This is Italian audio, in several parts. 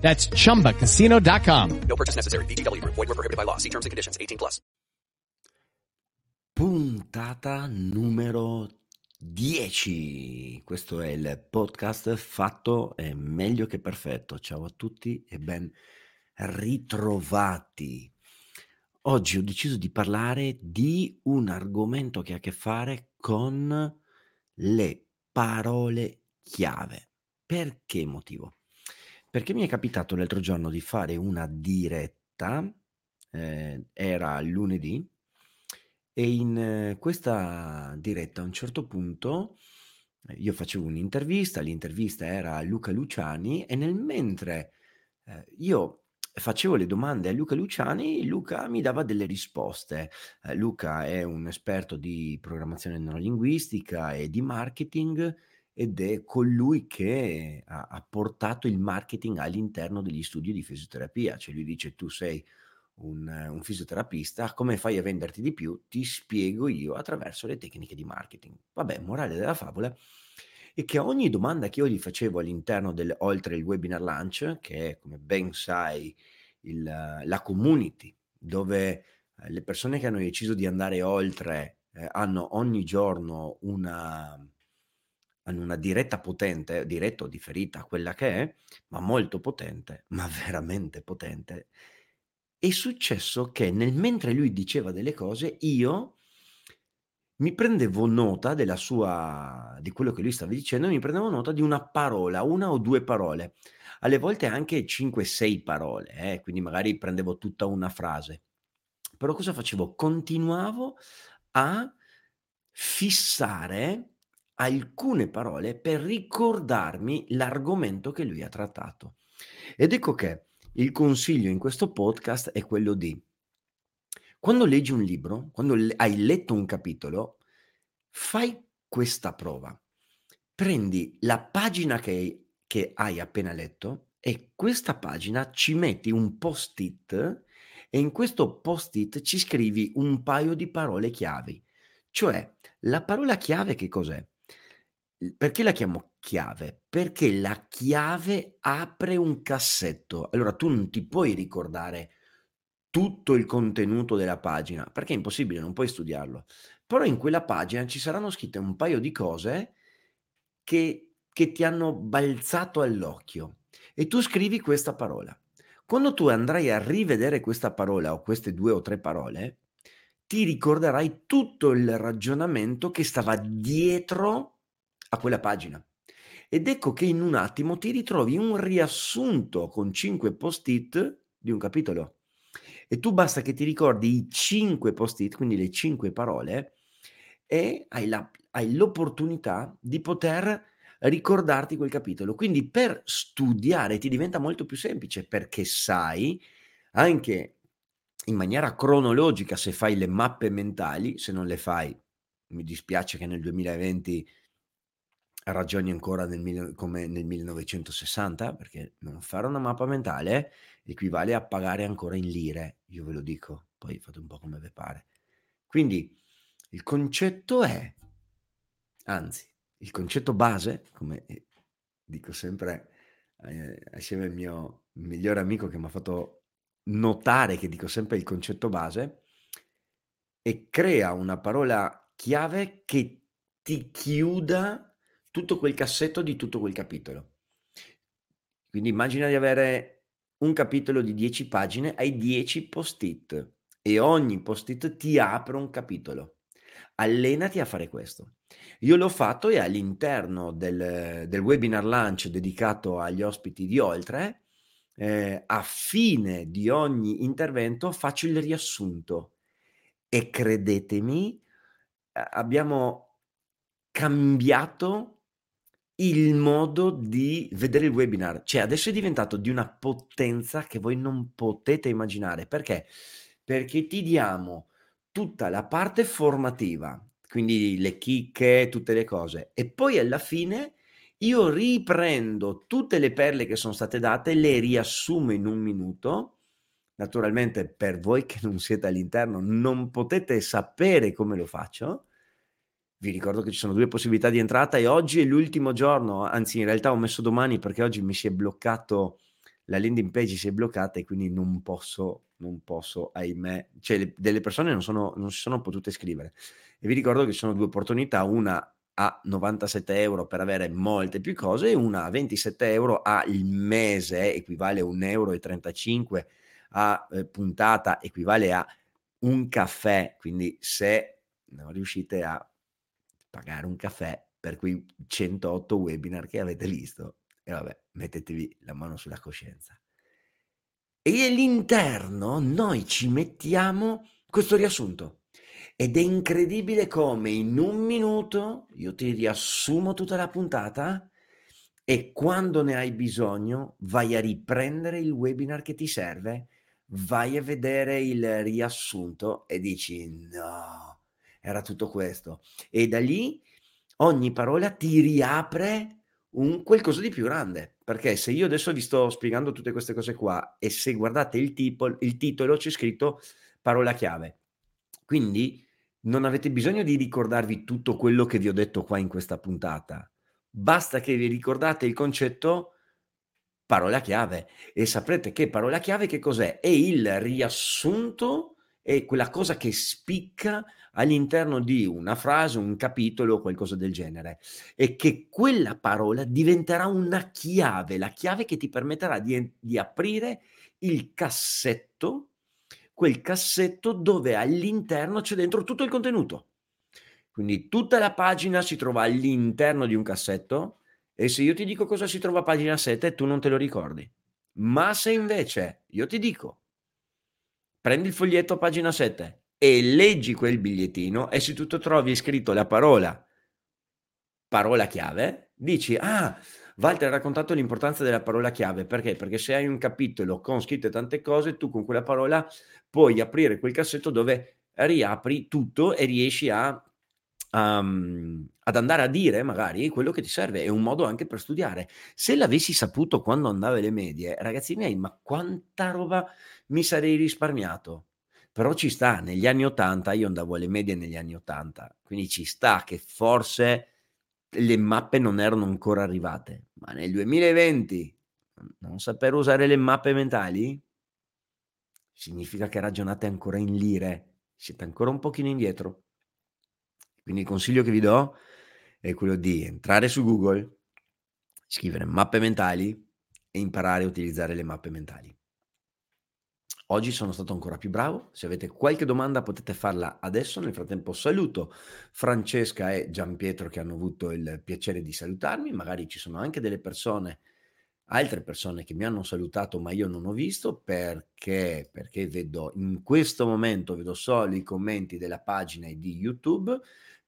That's chumbacasino.com. No purchase necessary. BGW. Void were prohibited by law. See terms and conditions. 18 plus. Puntata numero 10. Questo è il podcast fatto è meglio che perfetto. Ciao a tutti e ben ritrovati. Oggi ho deciso di parlare di un argomento che ha a che fare con le parole chiave. Per che motivo? Perché mi è capitato l'altro giorno di fare una diretta, ehm, era lunedì, e in eh, questa diretta a un certo punto eh, io facevo un'intervista, l'intervista era a Luca Luciani e nel mentre eh, io facevo le domande a Luca Luciani, Luca mi dava delle risposte. Eh, Luca è un esperto di programmazione neurolinguistica e di marketing ed è colui che ha, ha, portato il marketing all'interno degli studi di fisioterapia. Cioè lui dice tu sei un, un, fisioterapista, come fai a venderti di più? Ti spiego io attraverso le tecniche di marketing. Vabbè, morale della favola è che ogni domanda che io gli facevo all'interno del, oltre il webinar launch, che è come ben sai il, la community, dove eh, le persone che hanno deciso di andare oltre eh, hanno ogni giorno una hanno una diretta potente, diretta o differita, quella che è, ma molto potente, ma veramente potente. È successo che nel mentre lui diceva delle cose, io mi prendevo nota della sua, di quello che lui stava dicendo, mi prendevo nota di una parola, una o due parole, alle volte anche 5-6 parole, eh? quindi magari prendevo tutta una frase. Però cosa facevo? Continuavo a fissare alcune parole per ricordarmi l'argomento che lui ha trattato. Ed ecco che il consiglio in questo podcast è quello di, quando leggi un libro, quando hai letto un capitolo, fai questa prova. Prendi la pagina che, che hai appena letto e questa pagina ci metti un post-it e in questo post-it ci scrivi un paio di parole chiavi. Cioè, la parola chiave che cos'è? Perché la chiamo chiave? Perché la chiave apre un cassetto. Allora tu non ti puoi ricordare tutto il contenuto della pagina, perché è impossibile, non puoi studiarlo. Però in quella pagina ci saranno scritte un paio di cose che, che ti hanno balzato all'occhio e tu scrivi questa parola. Quando tu andrai a rivedere questa parola o queste due o tre parole, ti ricorderai tutto il ragionamento che stava dietro a quella pagina. Ed ecco che in un attimo ti ritrovi un riassunto con cinque post-it di un capitolo. E tu basta che ti ricordi i cinque post-it, quindi le cinque parole, e hai, la, hai l'opportunità di poter ricordarti quel capitolo. Quindi per studiare ti diventa molto più semplice perché sai anche in maniera cronologica se fai le mappe mentali, se non le fai, mi dispiace che nel 2020 ragioni ancora nel, come nel 1960, perché non fare una mappa mentale equivale a pagare ancora in lire, io ve lo dico, poi fate un po' come vi pare. Quindi il concetto è, anzi, il concetto base, come eh, dico sempre eh, assieme al mio migliore amico che mi ha fatto notare che dico sempre il concetto base, e crea una parola chiave che ti chiuda tutto quel cassetto di tutto quel capitolo. Quindi immagina di avere un capitolo di 10 pagine, hai 10 post-it e ogni post-it ti apre un capitolo. Allenati a fare questo. Io l'ho fatto e all'interno del, del webinar lunch dedicato agli ospiti di Oltre, eh, a fine di ogni intervento faccio il riassunto e credetemi, abbiamo cambiato il modo di vedere il webinar. Cioè, adesso è diventato di una potenza che voi non potete immaginare. Perché? perché ti diamo tutta la parte formativa, quindi le chicche, tutte le cose, e poi alla fine io riprendo tutte le perle che sono state date, le riassumo in un minuto. Naturalmente per voi che non siete all'interno non potete sapere come lo faccio. Vi ricordo che ci sono due possibilità di entrata e oggi è l'ultimo giorno, anzi in realtà ho messo domani perché oggi mi si è bloccato, la landing page si è bloccata e quindi non posso, non posso, ahimè, cioè le, delle persone non, sono, non si sono potute iscrivere. E vi ricordo che ci sono due opportunità, una a 97 euro per avere molte più cose e una a 27 euro al mese, equivale a 1,35 euro a eh, puntata, equivale a un caffè, quindi se non riuscite a pagare un caffè per quei 108 webinar che avete visto, e vabbè, mettetevi la mano sulla coscienza. E all'interno noi ci mettiamo questo riassunto. Ed è incredibile come in un minuto io ti riassumo tutta la puntata e quando ne hai bisogno vai a riprendere il webinar che ti serve, vai a vedere il riassunto e dici no, era tutto questo. E da lì ogni parola ti riapre un qualcosa di più grande. Perché se io adesso vi sto spiegando tutte queste cose qua e se guardate il, tipo, il titolo c'è scritto parola chiave. Quindi non avete bisogno di ricordarvi tutto quello che vi ho detto qua in questa puntata. Basta che vi ricordate il concetto parola chiave e saprete che parola chiave che cos'è? È il riassunto, è quella cosa che spicca all'interno di una frase, un capitolo o qualcosa del genere e che quella parola diventerà una chiave, la chiave che ti permetterà di, di aprire il cassetto quel cassetto dove all'interno c'è dentro tutto il contenuto. Quindi tutta la pagina si trova all'interno di un cassetto e se io ti dico cosa si trova a pagina 7 tu non te lo ricordi. Ma se invece io ti dico prendi il foglietto a pagina 7 e leggi quel bigliettino e se tu trovi scritto la parola. Parola chiave, dici ah Walter ha raccontato l'importanza della parola chiave, perché? Perché se hai un capitolo con scritte tante cose, tu con quella parola puoi aprire quel cassetto dove riapri tutto e riesci a, um, ad andare a dire magari quello che ti serve. È un modo anche per studiare. Se l'avessi saputo quando andavo alle medie, ragazzi miei, ma quanta roba mi sarei risparmiato. Però ci sta, negli anni 80, io andavo alle medie negli anni 80, quindi ci sta che forse le mappe non erano ancora arrivate, ma nel 2020 non saper usare le mappe mentali significa che ragionate ancora in lire, siete ancora un pochino indietro. Quindi il consiglio che vi do è quello di entrare su Google, scrivere mappe mentali e imparare a utilizzare le mappe mentali. Oggi sono stato ancora più bravo. Se avete qualche domanda potete farla adesso. Nel frattempo saluto Francesca e Gianpietro che hanno avuto il piacere di salutarmi. Magari ci sono anche delle persone, altre persone che mi hanno salutato ma io non ho visto perché, perché vedo in questo momento vedo solo i commenti della pagina di YouTube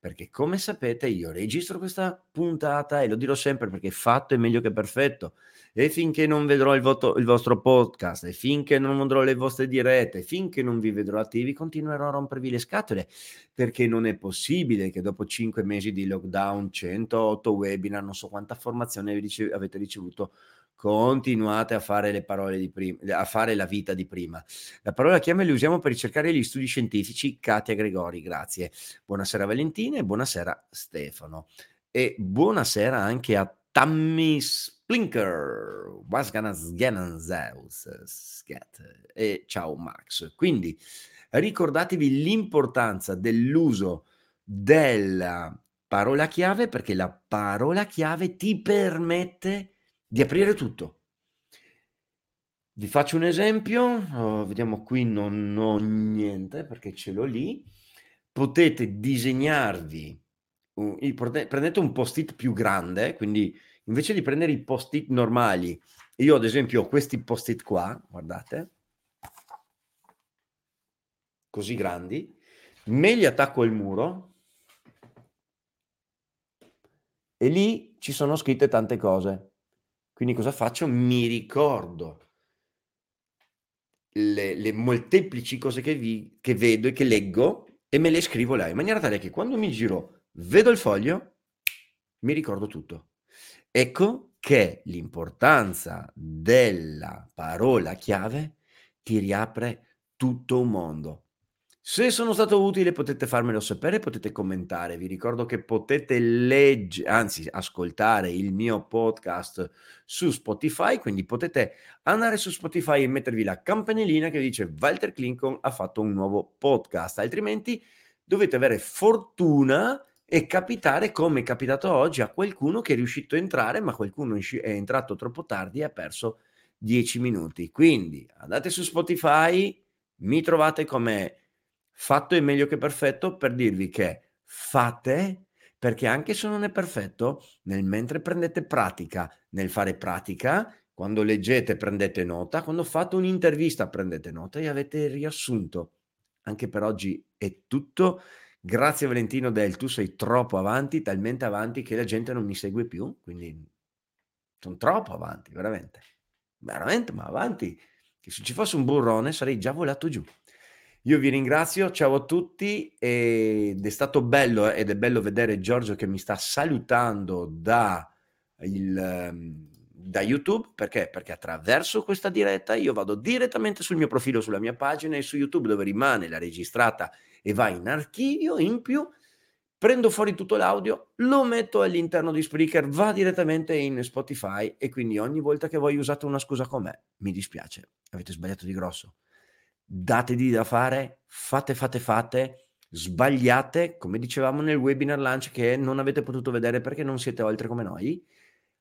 perché come sapete io registro questa puntata e lo dirò sempre perché fatto è meglio che perfetto. E finché non vedrò il, voto, il vostro podcast e finché non vedrò le vostre dirette, finché non vi vedrò attivi, continuerò a rompervi le scatole perché non è possibile che dopo cinque mesi di lockdown, 108 webinar, non so quanta formazione avete ricevuto, continuate a fare le parole di prima, a fare la vita di prima. La parola chiave le usiamo per ricercare gli studi scientifici. Katia Gregori, grazie. Buonasera Valentina e buonasera Stefano. E buonasera anche a Tammy Splinker, e ciao Max. Quindi ricordatevi l'importanza dell'uso della parola chiave perché la parola chiave ti permette di aprire tutto. Vi faccio un esempio, oh, vediamo qui non ho niente perché ce l'ho lì. Potete disegnarvi, prendete un post-it più grande, quindi invece di prendere i post-it normali, io ad esempio ho questi post-it qua, guardate, così grandi, me li attacco al muro e lì ci sono scritte tante cose. Quindi cosa faccio? Mi ricordo le, le molteplici cose che, vi, che vedo e che leggo e me le scrivo là, in maniera tale che quando mi giro, vedo il foglio, mi ricordo tutto. Ecco che l'importanza della parola chiave ti riapre tutto un mondo. Se sono stato utile potete farmelo sapere, potete commentare. Vi ricordo che potete leggere, anzi ascoltare il mio podcast su Spotify, quindi potete andare su Spotify e mettervi la campanellina che dice Walter Clinton ha fatto un nuovo podcast, altrimenti dovete avere fortuna e capitare come è capitato oggi a qualcuno che è riuscito a entrare, ma qualcuno è entrato troppo tardi e ha perso 10 minuti. Quindi andate su Spotify, mi trovate come Fatto è meglio che perfetto per dirvi che fate perché anche se non è perfetto, nel mentre prendete pratica, nel fare pratica, quando leggete prendete nota, quando fate un'intervista prendete nota e avete riassunto. Anche per oggi è tutto. Grazie Valentino Del, tu sei troppo avanti, talmente avanti che la gente non mi segue più, quindi sono troppo avanti, veramente. Veramente, ma avanti, che se ci fosse un burrone sarei già volato giù. Io vi ringrazio, ciao a tutti ed è stato bello ed è bello vedere Giorgio che mi sta salutando da, il, ehm, da YouTube perché? Perché attraverso questa diretta io vado direttamente sul mio profilo, sulla mia pagina e su YouTube dove rimane la registrata e va in archivio. In più prendo fuori tutto l'audio, lo metto all'interno di Spreaker, va direttamente in Spotify e quindi ogni volta che voi usate una scusa con me, mi dispiace, avete sbagliato di grosso datevi da fare, fate, fate, fate, sbagliate, come dicevamo nel webinar lunch che non avete potuto vedere perché non siete oltre come noi.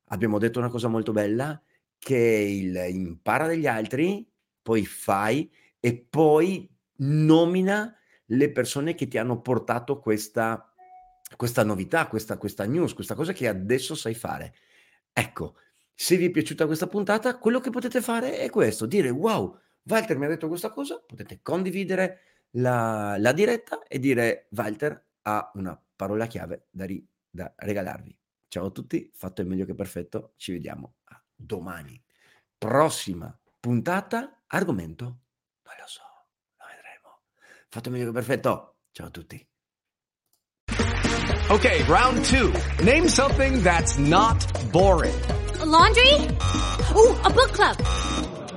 Abbiamo detto una cosa molto bella, che il impara dagli altri, poi fai e poi nomina le persone che ti hanno portato questa, questa novità, questa, questa news, questa cosa che adesso sai fare. Ecco, se vi è piaciuta questa puntata, quello che potete fare è questo, dire wow, Walter mi ha detto questa cosa, potete condividere la, la diretta e dire Walter ha una parola chiave da, ri, da regalarvi. Ciao a tutti, fatto è meglio che perfetto, ci vediamo a domani. Prossima puntata, argomento? Non lo so, lo vedremo. Fatto è meglio che perfetto, ciao a tutti. Ok, round two. Name something that's not boring. A laundry? Ooh, a book club.